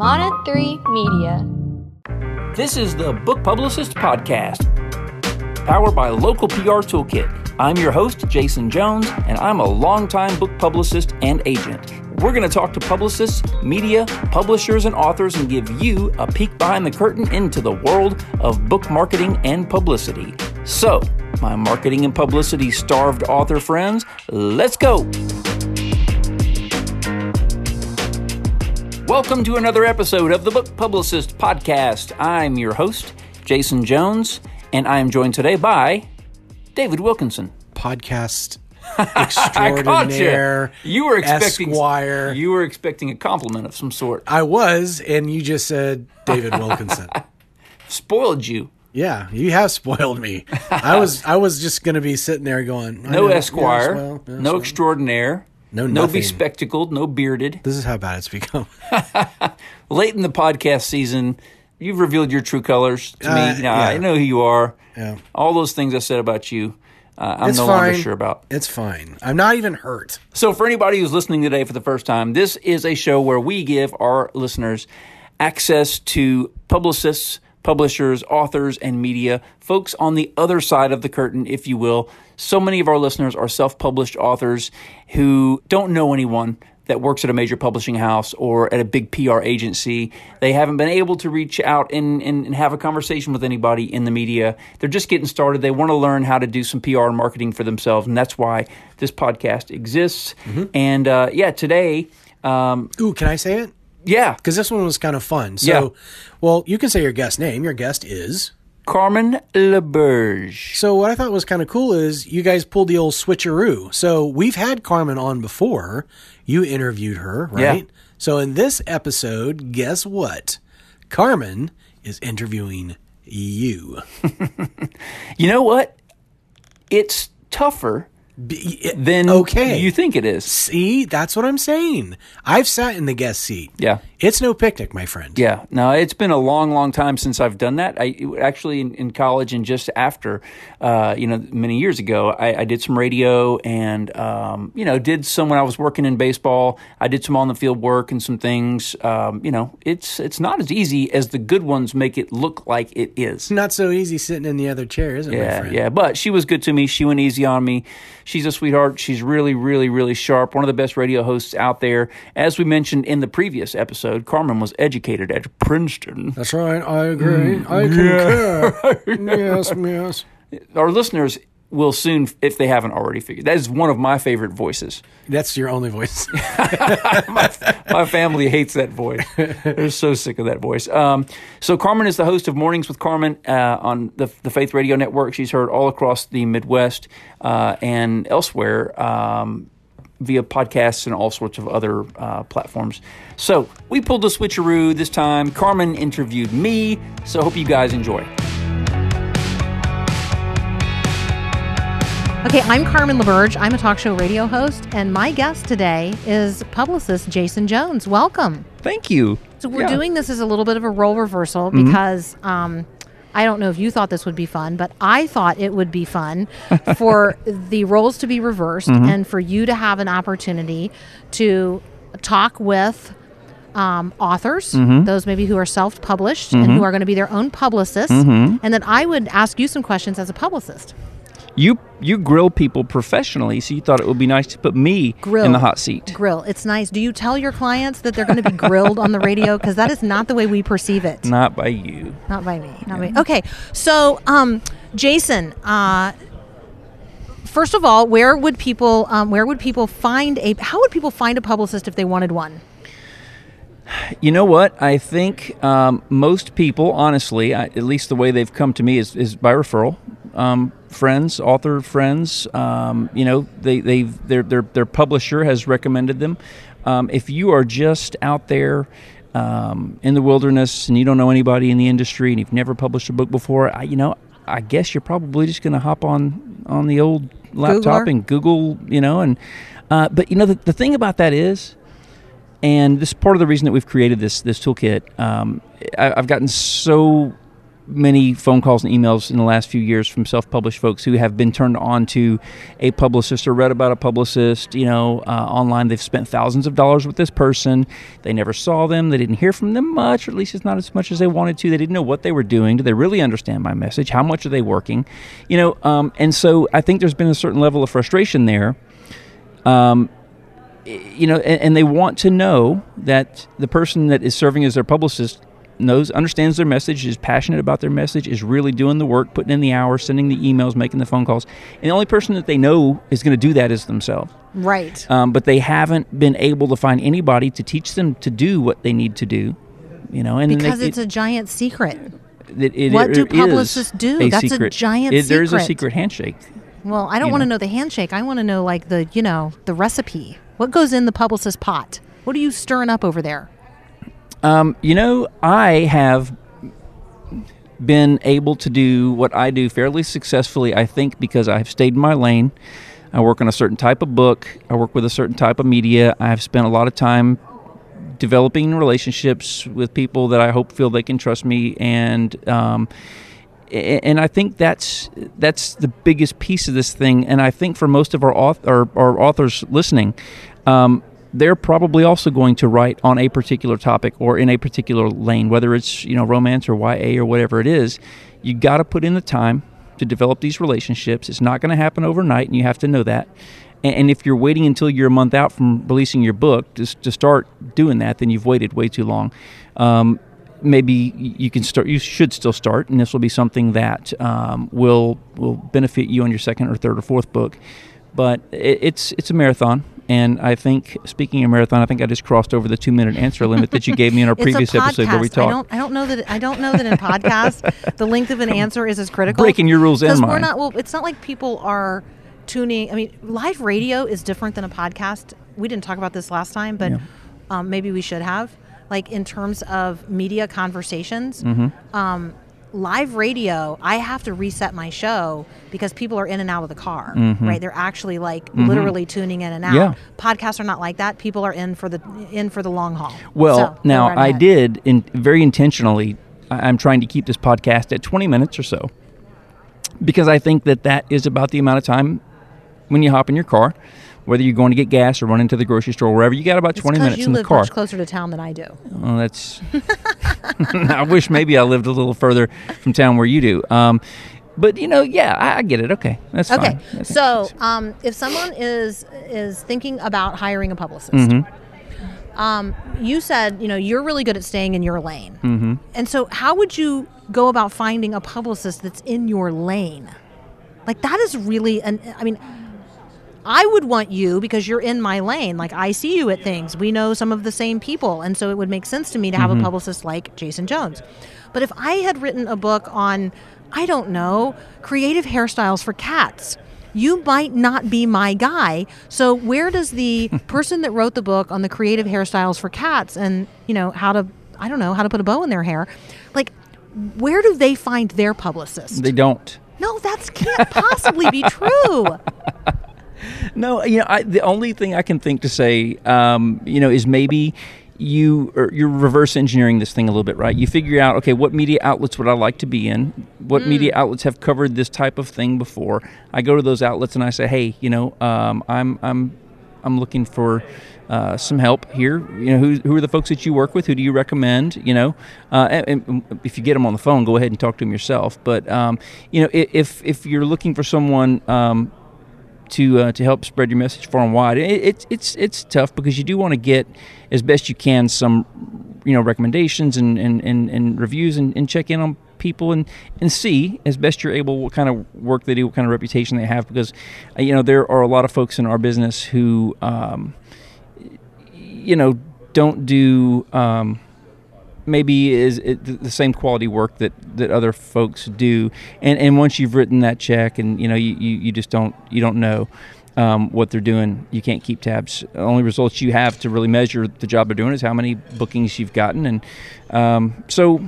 Mana 3 Media. This is the Book Publicist Podcast, powered by Local PR Toolkit. I'm your host, Jason Jones, and I'm a longtime book publicist and agent. We're going to talk to publicists, media, publishers, and authors and give you a peek behind the curtain into the world of book marketing and publicity. So, my marketing and publicity starved author friends, let's go! Welcome to another episode of the Book Publicist Podcast. I'm your host, Jason Jones, and I am joined today by David Wilkinson. podcast extraordinaire. you. You were expecting Esquire. You were expecting a compliment of some sort. I was, and you just said David Wilkinson. Spoiled you. yeah, you have spoiled me. I was, I was just going to be sitting there going, No know, Esquire, well, no well. extraordinaire, No no nothing. bespectacled, no bearded. This is how bad it's become. Late in the podcast season, you've revealed your true colors to Uh, me. Now, I know who you are. Yeah. All those things I said about you, uh, I'm It's no fine. longer sure about. It's fine. I'm not even hurt. So, for anybody who's listening today for the first time, this is a show where we give our listeners access to publicists, publishers, authors, and media, folks on the other side of the curtain, if you will. So many of our listeners are self published authors who don't know anyone that works at a major publishing house or at a big PR agency. They haven't been able to reach out and, and, and have a conversation with anybody in the media. They're just getting started. They want to learn how to do some PR and marketing for themselves. And that's why this podcast exists. And uh, yeah, today, um, Ooh, can I say it? Yeah, Because this one was kind of fun. So, Yeah. well, you can say your guest name. Your guest is. Carmen LaBerge. So what I thought was kind of cool is you guys pulled the old switcheroo. So we've had Carmen on before. You interviewed her, right? Yeah. So in this episode, guess what? Carmen is interviewing you. You know what? It's tougher Than okay. you think it is. See, that's what I'm saying. I've sat in the guest seat. Yeah. It's no picnic, my friend. Yeah, no, it's been a long, long time since I've done that. I actually in, in college and just after, uh, you know, many years ago, I, I did some radio and um, you know did some when I was working in baseball. I did some on the field work and some things. Um, you know, it's it's not as easy as the good ones make it look like it is. Not so easy sitting in the other chair, is it, my Yeah, friend? yeah, but she was good to me. She went easy on me. She's a sweetheart. She's really, really, really sharp. One of the best radio hosts out there. As we mentioned in the previous episode, Carmen was educated at Princeton. That's right. I agree. Mm, I concur. yes, yes. Our listeners will soon, if they haven't already figured, that is one of my favorite voices. That's your only voice. My family hates that voice. They're so sick of that voice. Um, so Carmen is the host of Mornings with Carmen uh, on the, the Faith Radio Network. She's heard all across the Midwest uh, and elsewhere um, via podcasts and all sorts of other uh, platforms. So we pulled the switcheroo this time. Carmen interviewed me. So hope you guys enjoy. Okay, I'm Carmen LaBerge. I'm a talk show radio host, and my guest today is publicist Jason Jones. Welcome. Thank you. So we're Yeah. Mm-hmm. doing this as a little bit of a role reversal because um, I don't know if you thought this would be fun, but I thought it would be fun for the roles to be reversed Mm-hmm. and for you to have an opportunity to talk with um, authors, Mm-hmm. those maybe who are self published and who are going to be their own publicists, Mm-hmm. and then I would ask you some questions as a publicist. You you grill people professionally, so you thought it would be nice to put me Grill. in the hot seat. Grill. It's nice. Do you tell your clients that they're going to be grilled on the radio? Because that is not the way we perceive it. Not by you. Not by me. Not by me. Okay. So, um, Jason, uh, first of all, where would people um, where would people find a how would people find a publicist if they wanted one? You know what? I think um, most people, honestly, I, at least the way they've come to me is, is by referral. Um, friends, author friends, um, you know, they they their their their publisher has recommended them. Um, if you are just out there um, in the wilderness and you don't know anybody in the industry and you've never published a book before, I, you know, I guess you're probably just going to hop on on the old laptop Googler. and Google, you know, and uh, but you know the, the thing about that is and this is part of the reason that we've created this this toolkit. Um, I, I've gotten so many phone calls and emails in the last few years from self-published folks who have been turned on to a publicist or read about a publicist, you know, uh, online. They've spent thousands of dollars with this person. They never saw them. They didn't hear from them much, or at least it's not as much as they wanted to. They didn't know what they were doing. Do they really understand my message? How much are they working? You know, um, and so I think there's been a certain level of frustration there. Um, you know, and, and, they want to know that the person that is serving as their publicist knows, understands their message, is passionate about their message, is really doing the work, putting in the hours, sending the emails, making the phone calls. And the only person that they know is going to do that is themselves. Right. Um, but they haven't been able to find anybody to teach them to do what they need to do. You know, and because they, it's it, a giant secret. It, it, what do publicists do? A That's secret. a giant secret. There's a secret handshake. Well, I don't want to know. know the handshake. I want to know like the you know the recipe. What goes in the publicist pot? What are you stirring up over there? Um, you know, I have been able to do what I do fairly successfully, I think, because I've stayed in my lane. I work on a certain type of book, I work with a certain type of media. I've spent a lot of time developing relationships with people that I hope feel they can trust me and um, and I think that's that's the biggest piece of this thing. And I think for most of our, our, our authors listening, um, they're probably also going to write on a particular topic or in a particular lane, whether it's you know romance or YA or whatever it is. You got to put in the time to develop these relationships. It's not going to happen overnight, and you have to know that. And, if you're waiting until you're a month out from releasing your book to, to start doing that, then you've waited way too long. Um, maybe you can start. You should still start, and this will be something that um, will will benefit you on your second or third or fourth book. But it, it's it's a marathon, and I think, speaking of marathon, I think I just crossed over the two minute answer limit that you gave me in our previous episode where we talked. I don't, I don't know that. I don't know that in podcast the length of an answer is as critical. Breaking your rules and mine. Not. Well, it's not like people are tuning. I mean, live radio is different than a podcast. We didn't talk about this last time, but yeah. um, maybe we should have. Like in terms of media conversations, mm-hmm. um, live radio, I have to reset my show because people are in and out of the car, mm-hmm. right? They're actually like mm-hmm. literally tuning in and out. Yeah. Podcasts are not like that. People are in for the in for the long haul. Well, so, now right I did in very intentionally. I'm trying to keep this podcast at 20 minutes or so because I think that that is about the amount of time when you hop in your car whether you're going to get gas or running to the grocery store, wherever, you got about it's 20 minutes in the car. You much closer to town than I do. Oh, that's. I wish maybe I lived a little further from town where you do. Um, but you know, yeah, I, I, get it. Okay, that's okay. Fine. That's so, um, if someone is is thinking about hiring a publicist. Mm-hmm. Um, you said you know you're really good at staying in your lane, mm-hmm. and so how would you go about finding a publicist that's in your lane? Like that is really an. I mean, I would want you because you're in my lane. Like I see you at things. We know some of the same people. And so it would make sense to me to have mm-hmm. a publicist like Jason Jones. But if I had written a book on, I don't know, creative hairstyles for cats, you might not be my guy. So where does the person that wrote the book on the creative hairstyles for cats and, you know, how to I don't know, how to put a bow in their hair, like where do they find their publicist? They don't. No, that can't possibly be true. no, you know, I, the only thing I can think to say, um, you know, is maybe you are, you're reverse engineering this thing a little bit, right? You figure out, okay, what media outlets would I like to be in? What mm. media outlets have covered this type of thing before? I go to those outlets and I say, hey, you know, um, I'm I'm I'm looking for uh, some help here. You know, who, who are the folks that you work with? Who do you recommend? You know, uh, and, and, if you get them on the phone, go ahead and talk to them yourself. But um, you know, if if you're looking for someone um, to uh, to help spread your message far and wide. It, it, it's it's tough because you do want to get as best you can some you know recommendations and and, and, and reviews and, and check in on people and, and see as best you're able what kind of work they do, what kind of reputation they have. Because uh, you know there are a lot of folks in our business who um, you know don't do. Um, maybe is the same quality work that, that other folks do. And and once you've written that check, and you know you, you, you just don't you don't know. Um, what they're doing, you can't keep tabs. The only results you have to really measure the job they're doing is how many bookings you've gotten, and um, so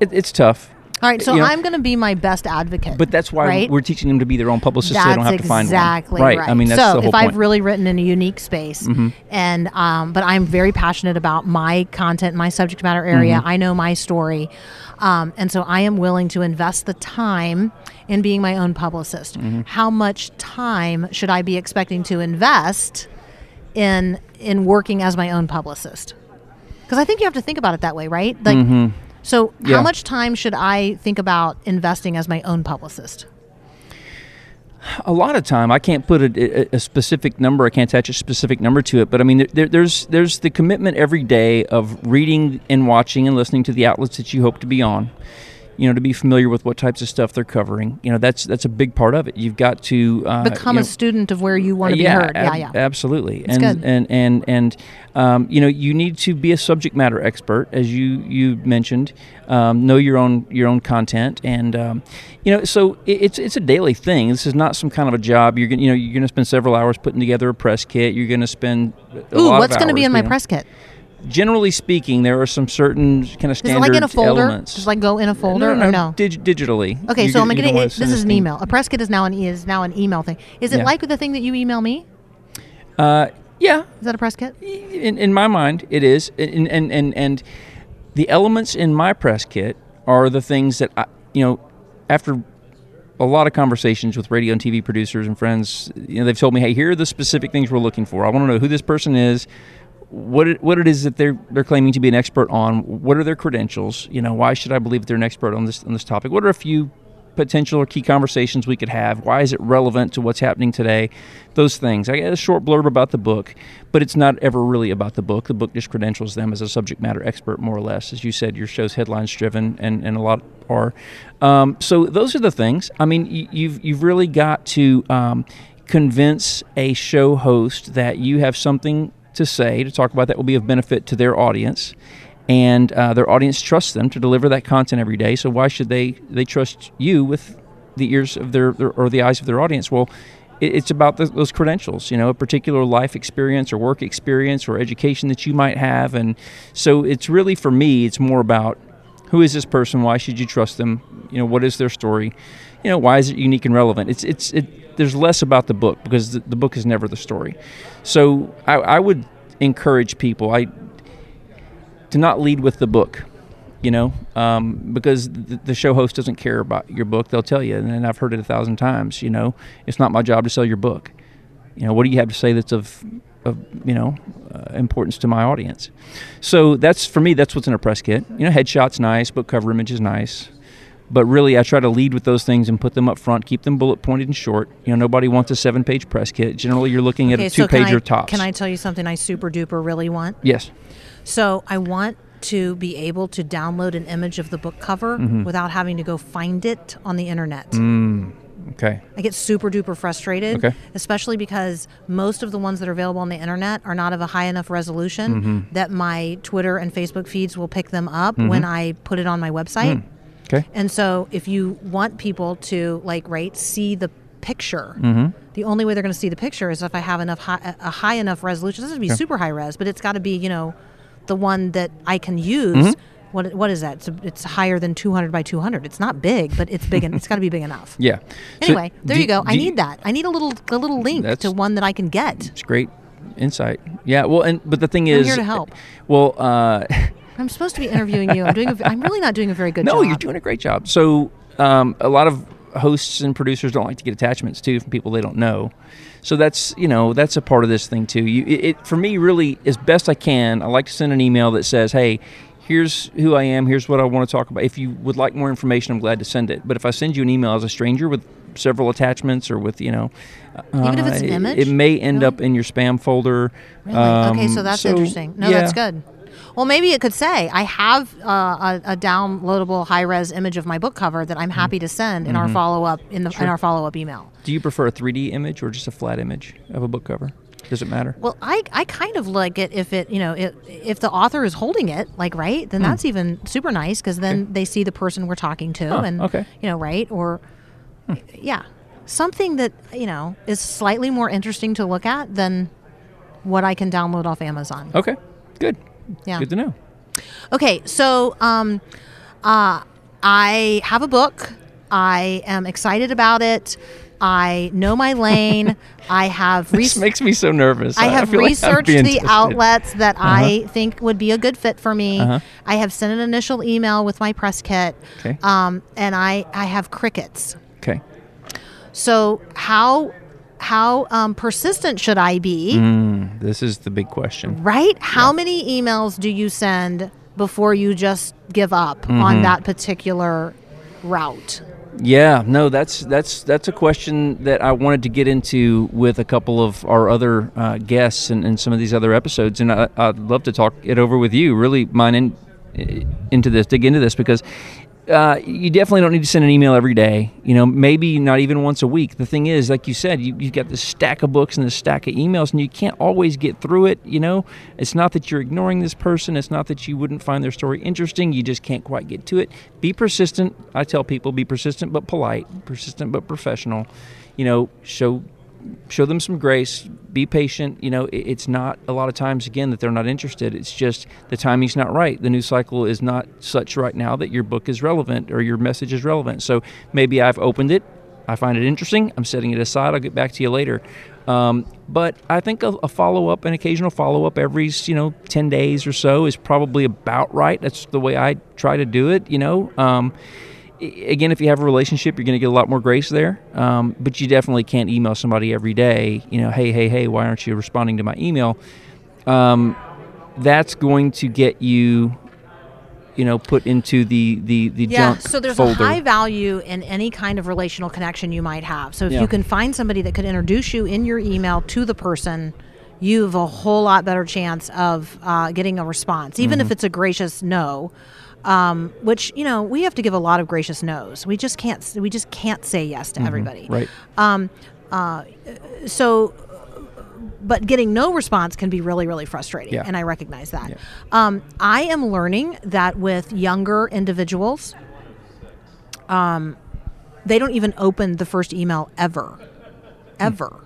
it, it's tough. All right, so you know, I'm going to be my best advocate. But that's why right? we're teaching them to be their own publicist, That's so they don't have to find one. exactly Right. right. I mean, that's so the whole if point. Mm-hmm. I've really written in a unique space, and um, but I'm very passionate about my content, my subject matter area. Mm-hmm. I know my story, um, and so I am willing to invest the time in being my own publicist. Mm-hmm. How much time should I be expecting to invest in in working as my own publicist? Because I think you have to think about it that way, right? Like. So. Yeah. how much time should I think about investing as my own publicist? a lot of time i can't put a, a, a specific number i can't attach a specific number to it but i mean there, there's there's the commitment every day of reading and watching and listening to the outlets that you hope to be on you know to be familiar with what types of stuff they're covering you know that's that's a big part of it you've got to uh, Become you a student of where you want to yeah, be heard. yeah, ab- yeah. absolutely. It's and, good. and and and um, you know, you need to be a subject matter expert, as you you mentioned. Um, know your own your own content, and um, you know, so it, it's it's a daily thing. This is not some kind of a job. You're gonna you know you're going to spend several hours putting together a press kit. You're going to spend a Ooh, lot what's going to be in my know. press kit? Generally speaking, there are some certain kind of it standard like in a folder? elements. Just like go in a folder no, no, no, no? dig- digitally. Okay, You're so I'm gonna- gonna you don't wanna get. send This is an email. A press kit is now an is now an email thing. Is it Yeah. like the thing that you email me? Uh, yeah, Is that a press kit? in, in my mind, it is, and and and and the elements in my press kit are the things that I, you know, after a lot of conversations with radio and TV producers and friends, you know, they've told me, hey, here are the specific things we're looking for. I want to know who this person is. What it, what it is that they're they're claiming to be an expert on? What are their credentials? You know, why should I believe that they're an expert on this on this topic? What are a few potential or key conversations we could have? Why is it relevant to what's happening today? Those things. I get a short blurb about the book, but it's not ever really about the book. The book just credentials them as a subject matter expert, more or less. As you said, your show's headlines driven, and, and a lot are. Um, so those are the things. I mean, you, you've you've really got to um, convince a show host that you have something to say to talk about that will be of benefit to their audience and uh, their audience trusts them to deliver that content every day. So why should they they trust you with the ears of their, their or the eyes of their audience? Well, it, it's about the, those credentials, you know, a particular life experience or work experience or education that you might have, and so it's really for me, it's more about who is this person? Why should you trust them? You know, what is their story? You know, why is it unique and relevant? It's it's it. There's less about the book because the, the book is never the story. So I, I would encourage people. I to not lead with the book, you know, um, because the, show host doesn't care about your book. They'll tell you, and I've heard it a thousand times. You know, it's not my job to sell your book. You know, what do you have to say that's of, of you know, uh, importance to my audience? So that's for me. That's what's in a press kit. You know, headshot's nice, book cover image is nice. But really, I try to lead with those things and put them up front, keep them bullet pointed and short. You know, nobody wants a seven page press kit. Generally, you're looking at Okay, a two so can pager I, tops. can I tell you something I super duper really want? Yes. So I want to be able to download an image of the book cover Mm-hmm. without having to go find it on the internet. Okay. I get super duper frustrated, Okay. especially because most of the ones that are available on the internet are not of a high enough resolution Mm-hmm. that my Twitter and Facebook feeds will pick them up when I put it on my website. Okay. And so if you want people to like right see the picture, Mm-hmm. the only way they're going to see the picture is if I have enough high, a high enough resolution. It doesn't have to be super high res, but it's got to be you know the one that I can use. Mm-hmm. What what is that? It's, it's higher than 200 by 200. It's not big, but it's big and it's got to be big enough. Yeah. So Anyway, there do- you go. I need that. I need a little a little link to one that I can get. It's great insight. Yeah. Well, and but the thing I'm is, here to help. Well, uh, I'm supposed to be interviewing you. I'm doing. A, I'm really not doing a very good no, job. No, you're doing a great job. So um, a lot of hosts and producers don't like to get attachments too from people they don't know. So that's you know that's a part of this thing too. You it, it for me really as best I can. I like to send an email that says, hey. Here's who I am. Here's what I want to talk about. If you would like more information, I'm glad to send it. But if I send you an email as a stranger with several attachments or with you know, Even if it's an uh, it- image? it may end Really? up in your spam folder. Really? okay, Um, so that's so, interesting. No, yeah. that's good. Well, maybe it could say I have uh, a, a downloadable high res image of my book cover that Mm-hmm. I'm happy to send in our follow up in the in our follow up email. Do you prefer a 3D image or just a flat image of a book cover? Does it matter? Well, I, I kind of like it if it you know if, if the author is holding it like right then that's even super nice because then they see the person we're talking to Hmm. Huh, and okay. Hmm. you know right or yeah something that you know is slightly more interesting to look at than what I can download off Amazon. Okay, good. Yeah. Good to know. Okay, so um, uh, I have a book. I am excited about it. I know my lane. I have This makes me so nervous. I have I'd researched be the outlets that I think would be a good fit for me. Uh-huh. I have sent an initial email with my press kit, Okay. um, and I I have crickets. Okay. So how how um, persistent should I be? Mm, this is the big question. Right? How many emails do you send before you just give up Mm-hmm. on that particular route? Yeah, no, that's that's that's a question that I wanted to get into with a couple of our other uh, guests and, and some of these other episodes, and I, I'd love to talk it over with you. Really, mine in, into this, dig into this because uh, you definitely don't need to send an email every day. You know, maybe not even once a week. The thing is, like you said, you, you've got this stack of books and this stack of emails, and you can't always get through it. You know, it's not that you're ignoring this person. It's not that you wouldn't find their story interesting. You just can't quite get to it. Be persistent. I tell people, be persistent but polite, persistent but professional. You know, show show them some grace be patient you know it's not a lot of times again that they're not interested. It's just the timing's not right. The news cycle is not such right now that your book is relevant or your message is relevant. So maybe i've opened it. I find it interesting. I'm setting it aside. I'll get back to you later. Um, but i think a, a follow-up an occasional follow-up every you know 10 days or so is probably about right. That's the way i try to do it you know? Um, again, if you have a relationship, you're going to get a lot more grace there. Um, but you definitely can't email somebody every day. You know, hey, hey, hey, why aren't you responding to my email? Um, that's going to get you, you know, put into the the the Yeah, junk so there's folder. a high value in any kind of relational connection you might have. So if Yeah. you can find somebody that could introduce you in your email to the person, you have a whole lot better chance of uh, getting a response, even Mm-hmm. if it's a gracious no. Um, which you know we have to give a lot of gracious no's. We just can't. We just can't say yes to everybody. Mm-hmm. right. So, but getting no response can be really, really frustrating, Yeah. and I recognize that. Yeah. Um, I am learning that with younger individuals, um, they don't even open the first email ever, ever.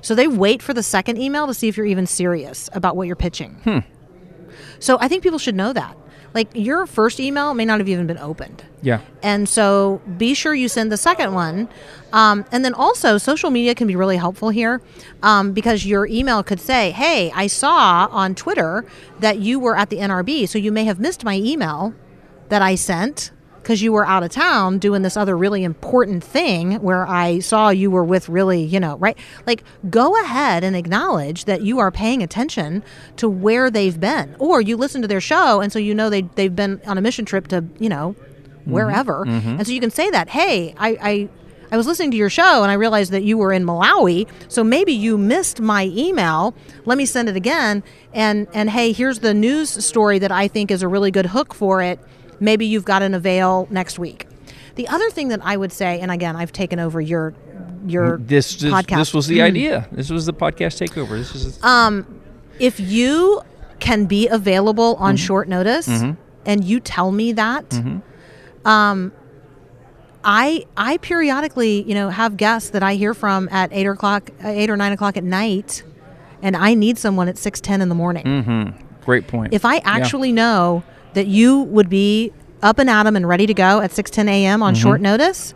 So they wait for the second email to see if you're even serious about what you're pitching. Hmm. So I think people should know that. Like your first email may not have even been opened. Yeah. And so be sure you send the second one. Um, and then also, social media can be really helpful here um, because your email could say, Hey, I saw on Twitter that you were at the NRB. So you may have missed my email that I sent because you were out of town doing this other really important thing where I saw you were with really, you know, right? Like, go ahead and acknowledge that you are paying attention to where they've been. Or you listen to their show, and so you know they, they've been on a mission trip to, you know, mm-hmm. wherever. Mm-hmm. And so you can say that, hey, I, I, I was listening to your show and I realized that you were in Malawi, so maybe you missed my email. Let me send it again. And and hey, here's the news story that I think is a really good hook for it. Maybe you've got an avail next week. The other thing that I would say, and again, I've taken over your your This this, podcast. this was the idea. This was the podcast takeover. This is um, if you can be available on Mm-hmm. short notice and you tell me that um, I I periodically you know have guests that I hear from at eight o'clock uh, eight or nine o'clock at night and I need someone at six ten in the morning great point. if I actually know that you would be up and at 'em and ready to go at 6:10 a.m. on short notice,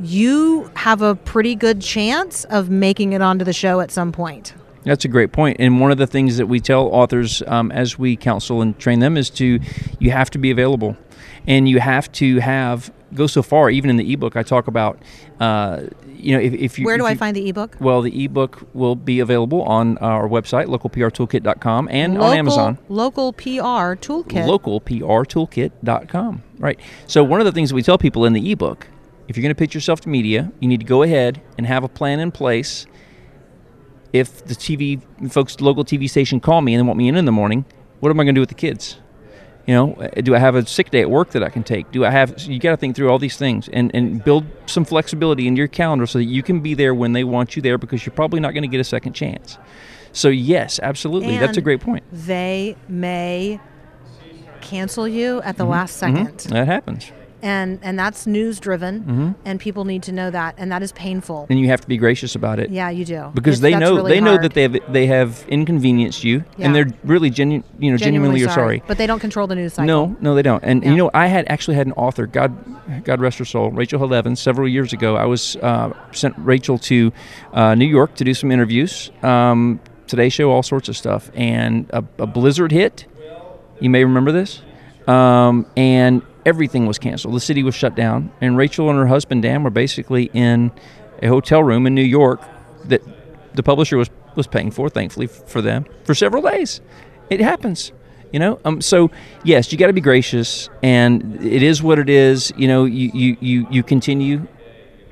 you have a pretty good chance of making it onto the show at some point. That's a great point. And one of the things that we tell authors um, as we counsel and train them is to you have to be available, and you have to have go so far. Even in the ebook, I talk about uh, you know if, if you Where do I you- find the ebook? Well, the ebook will be available on our website, localprtoolkit.com, and on Amazon. Local PR toolkit. localprtoolkit.com. Right. So one of the things that we tell people in the ebook, if you're going to pitch yourself to media, you need to go ahead and have a plan in place. If the TV folks, local TV station call me and they want me in in the morning, what am I going to do with the kids? You know, do I have a sick day at work that I can take? Do I have? You got to think through all these things and and build some flexibility into your calendar so that you can be there when they want you there because you're probably not going to get a second chance. So yes, absolutely, that's a great point. They may cancel you at the mm-hmm. last second. Mm-hmm. That happens. And and that's news driven, Mm-hmm. and people need to know that, and that is painful. and you have to be gracious about it. yeah, you do Because It's- they know really they know that they have they have inconvenienced you, Yeah. and they're really genu- you know genuinely, are sorry. but they don't control the news cycle. No, no, they don't. And Yeah. you know, I had actually had an author, God, God rest her soul, Rachel Held Evans, several years ago. I was uh, sent Rachel to uh, New York to do some interviews, um, Today Show, all sorts of stuff, and a, a blizzard hit. You may remember this, um, and everything was canceled. The city was shut down, and Rachel and her husband Dan were basically in a hotel room in New York that the publisher was was paying for, thankfully for them, for several days. It happens, you know. Um, so yes, you got to be gracious, and it is what it is. You know, you you you, you continue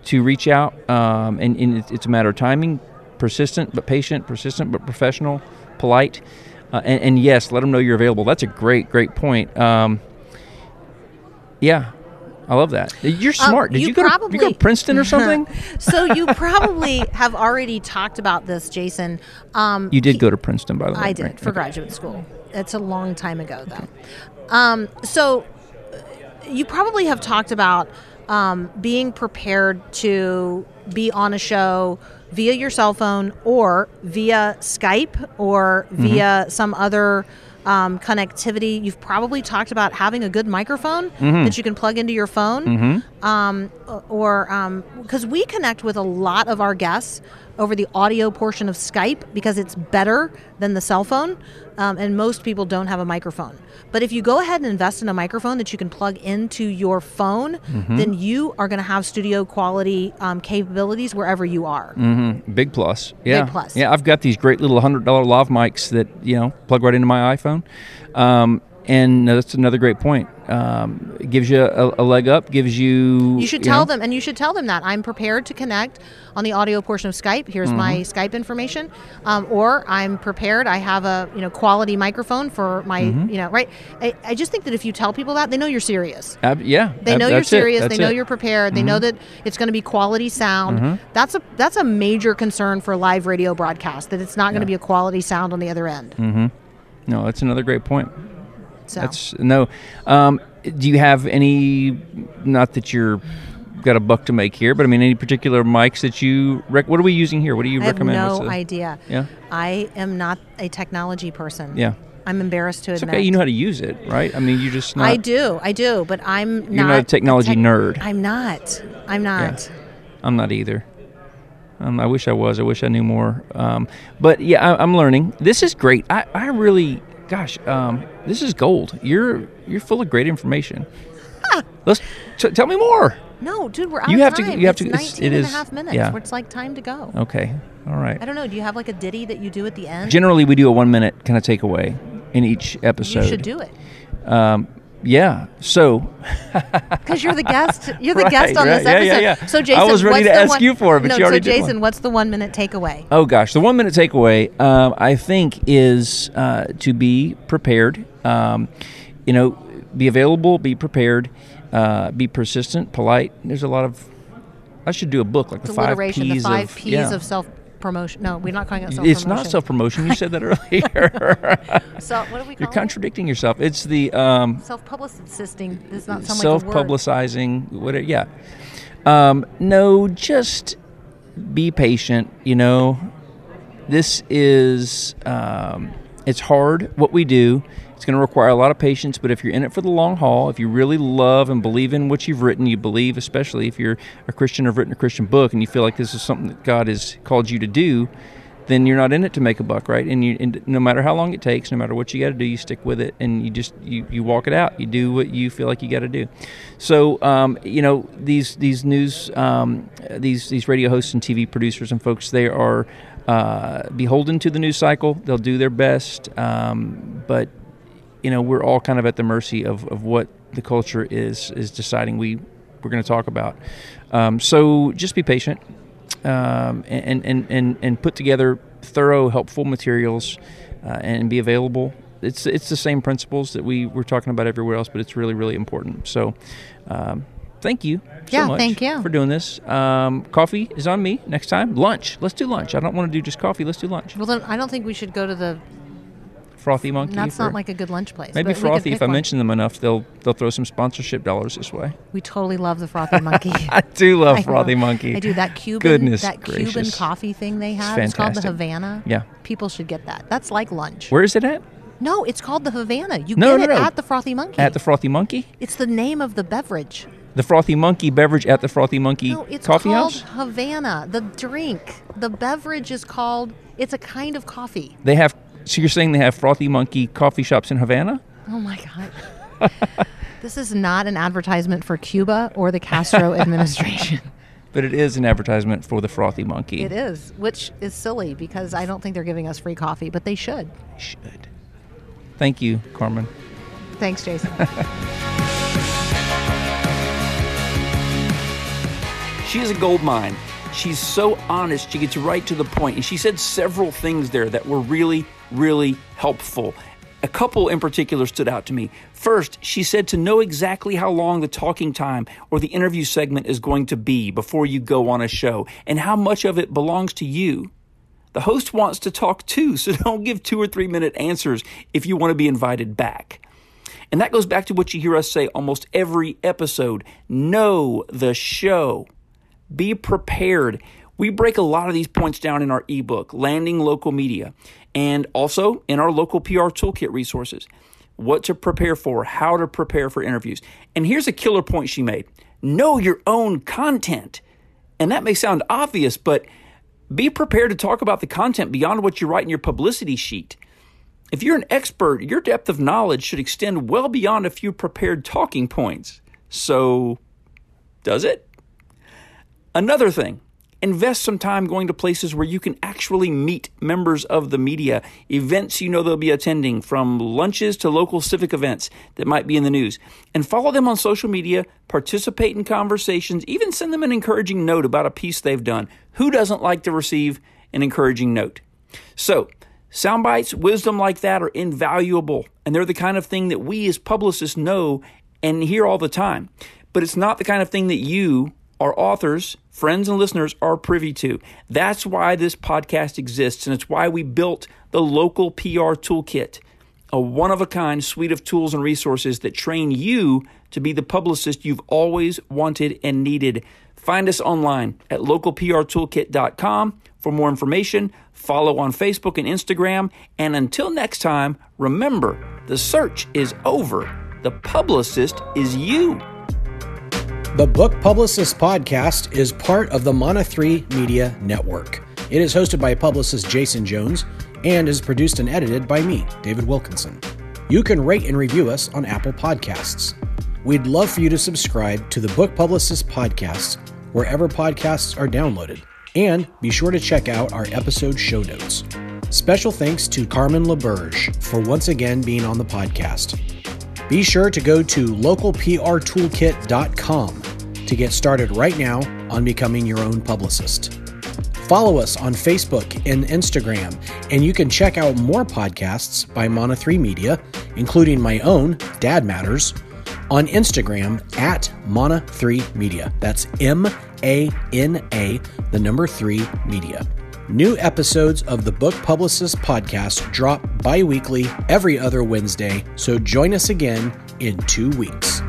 to reach out, um, and, and it's a matter of timing, persistent but patient, persistent but professional, polite, uh, and, and yes, let them know you're available. That's a great great point. Um, yeah. I love that. You're smart. Did Um, you you, go to, you go probably- to Princeton or something? so you probably have already talked about this, Jason. Um, You did go to Princeton, by the way. I did right? for Okay. graduate school. It's a long time ago, though. Um, so uh, you probably have talked about um, being prepared to be on a show via your cell phone or via Skype or Mm-hmm. via some other um, connectivity. You've probably talked about having a good microphone Mm-hmm. that you can plug into your phone, um, or because we connect with a lot of our guests over the audio portion of Skype because it's better than the cell phone, um, and most people don't have a microphone. But if you go ahead and invest in a microphone that you can plug into your phone, Mm-hmm. then you are going to have studio quality um, capabilities wherever you are. Big plus. Yeah. Big plus. Yeah, I've got these great little hundred dollar lav mics that you know plug right into my iPhone, um, and that's another great point. Um, it gives you a, a leg up. Gives you. You should tell know, them, and you should tell them that I'm prepared to connect on the audio portion of Skype. Here's my Skype information, um, or I'm prepared. I have a you know quality microphone for my you know right. I, I just think that if you tell people that, they know you're serious. Ab- yeah. They ab- know you're serious. They know it. Mm-hmm. you're prepared. They know that it's going to be quality sound. That's a that's a major concern for live radio broadcast. That it's not going to be a quality sound on the other end. No, that's another great point. So That's no. Um, do you have any? Not that you're got a buck to make here, but I mean, any particular mics that you? Rec- what are we using here? What do you I have recommend? no What's the- idea. Yeah. I am not a technology person. Yeah. I'm embarrassed to It's admit. okay. You know how to use it, right? I mean, you just. Not, I do, I do, but I'm not. You're not a technology nerd. I'm not. I'm not. I'm not either. Um, I wish I was. I wish I knew more. Um, but yeah, I, I'm learning. This is great. I, I really, gosh, um, this is gold. You're you're full of great information. Let's t- tell me more. No, dude, we're out You of have to- you have it's to- it's- 19 it and a half minutes. yeah. It's like time to go. Okay. All right. I don't know. Do you have like a ditty that you do at the end? Generally, we do a one minute kind of takeaway in each episode. you should do it Um, yeah. So because you're the guest. You're the Right, guest on right. this Yeah, episode. yeah, yeah. So I Jason, was ready what's to the ask one- you for it, but no, you already so did one. Jason, what's the one minute takeaway? Oh gosh, the one minute takeaway um, I think is uh, to be prepared. Um, you know, be available, be prepared, uh, be persistent, polite. There's a lot of. I should do a book like the five P's The five of P's yeah. of self promotion. No, we're not calling it self promotion. It's not self promotion. You said that earlier. So what do we call You're it? contradicting yourself. It's the um, Self publicizing does not sound like self word. publicizing. Whatever. Yeah. Um, no, just be patient. You know, this is um, it's hard what we do. It's going to require a lot of patience, but if you're in it for the long haul, if you really love and believe in what you've written, you believe, especially if you're a Christian or written a Christian book, and you feel like this is something that God has called you to do, then you're not in it to make a buck, right? And you, and no matter how long it takes, no matter what you got to do, you stick with it, and you just you, you walk it out. You do what you feel like you got to do. So, um, you know, these these news, um, these these radio hosts and TV producers and folks, they are uh, beholden to the news cycle. They'll do their best, um, but you know, we're all kind of at the mercy of, of what the culture is is deciding we we're going to talk about. Um, so just be patient um, and, and, and, and put together thorough, helpful materials uh, and be available. It's it's the same principles that we were talking about everywhere else, but it's really really important. So. Um, Thank you so Yeah, much thank you. for doing this. Um, coffee is on me next time. Lunch. Let's do lunch. I don't want to do just coffee. Let's do lunch. Well, then I don't think we should go to the Frothy Monkey. That's not like a good lunch place. maybe but we could Frothy. If I one. mention them enough, they'll they'll throw some sponsorship dollars this way. we totally love the frothy monkey. I do love I Frothy know. Monkey. I do that Cuban Goodness that gracious. Cuban coffee thing they have. It's called the. Havana. Yeah. People should get that. That's like lunch. Where is it at? no, it's called the Havana. You No, get no, it no. at the frothy monkey. At the Frothy Monkey. it's the name of the beverage. The Frothy Monkey beverage at the Frothy Monkey No, it's Coffee called House. Havana. The drink, the beverage is called. It's a kind of coffee. They have. So you're saying they have Frothy Monkey coffee shops in Havana? Oh my god. this is not an advertisement for Cuba or the Castro administration. But it is an advertisement for the Frothy Monkey. It is, which is silly because I don't think they're giving us free coffee, but they should. Should. Thank you, Carmen. Thanks, Jason. She is a gold mine. She's so honest. She gets right to the point. And she said several things there that were really, really helpful. A couple in particular stood out to me. First, she said to know exactly how long the talking time or the interview segment is going to be before you go on a show and how much of it belongs to you. The host wants to talk too, so don't give two or three minute answers if you want to be invited back. And that goes back to what you hear us say almost every episode know the show. Be prepared. We break a lot of these points down in our ebook, Landing Local Media, and also in our local PR toolkit resources. What to prepare for, how to prepare for interviews. And here's a killer point she made know your own content. And that may sound obvious, but be prepared to talk about the content beyond what you write in your publicity sheet. If you're an expert, your depth of knowledge should extend well beyond a few prepared talking points. So, does it? Another thing, invest some time going to places where you can actually meet members of the media, events you know they'll be attending, from lunches to local civic events that might be in the news, and follow them on social media, participate in conversations, even send them an encouraging note about a piece they've done. Who doesn't like to receive an encouraging note? So, sound bites, wisdom like that are invaluable, and they're the kind of thing that we as publicists know and hear all the time. But it's not the kind of thing that you, our authors, friends, and listeners are privy to. That's why this podcast exists, and it's why we built the local PR toolkit, a one of a kind suite of tools and resources that train you to be the publicist you've always wanted and needed. Find us online at localprtoolkit.com for more information. Follow on Facebook and Instagram. And until next time, remember the search is over. The publicist is you. The Book Publicist Podcast is part of the Mana 3 Media Network. It is hosted by publicist Jason Jones and is produced and edited by me, David Wilkinson. You can rate and review us on Apple Podcasts. We'd love for you to subscribe to the Book Publicist Podcast wherever podcasts are downloaded. And be sure to check out our episode show notes. Special thanks to Carmen LaBerge for once again being on the podcast. Be sure to go to localprtoolkit.com to get started right now on becoming your own publicist. Follow us on Facebook and Instagram, and you can check out more podcasts by Mana 3 Media, including my own, Dad Matters, on Instagram at Mana 3 Media. That's M A N A, the number 3 Media. New episodes of the Book Publicist podcast drop bi weekly every other Wednesday, so join us again in two weeks.